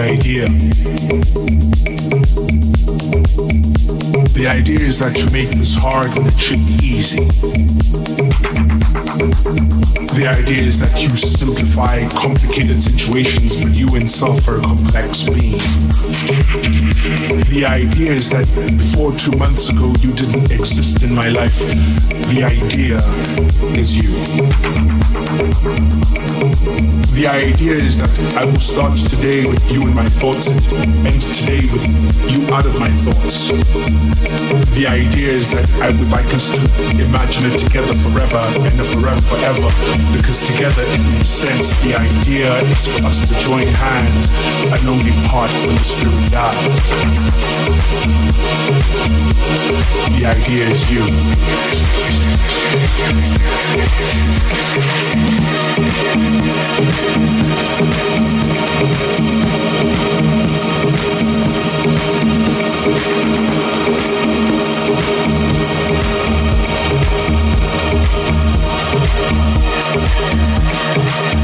the idea. The idea is that you make this hard and it should be easy suffer complex being. The idea is that before two months ago you didn't exist in my life. The idea is you. The idea is that I will start today with you in my thoughts and end today with you out of my thoughts. The idea is that I would like us to imagine it together forever and forever around forever because together in this sense. The idea is for us to join hands and only part when the spirit dies. The idea is you. Thank you. Thank you.